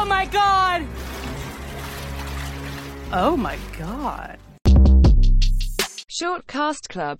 Oh my god! Oh my god. Short Cast Club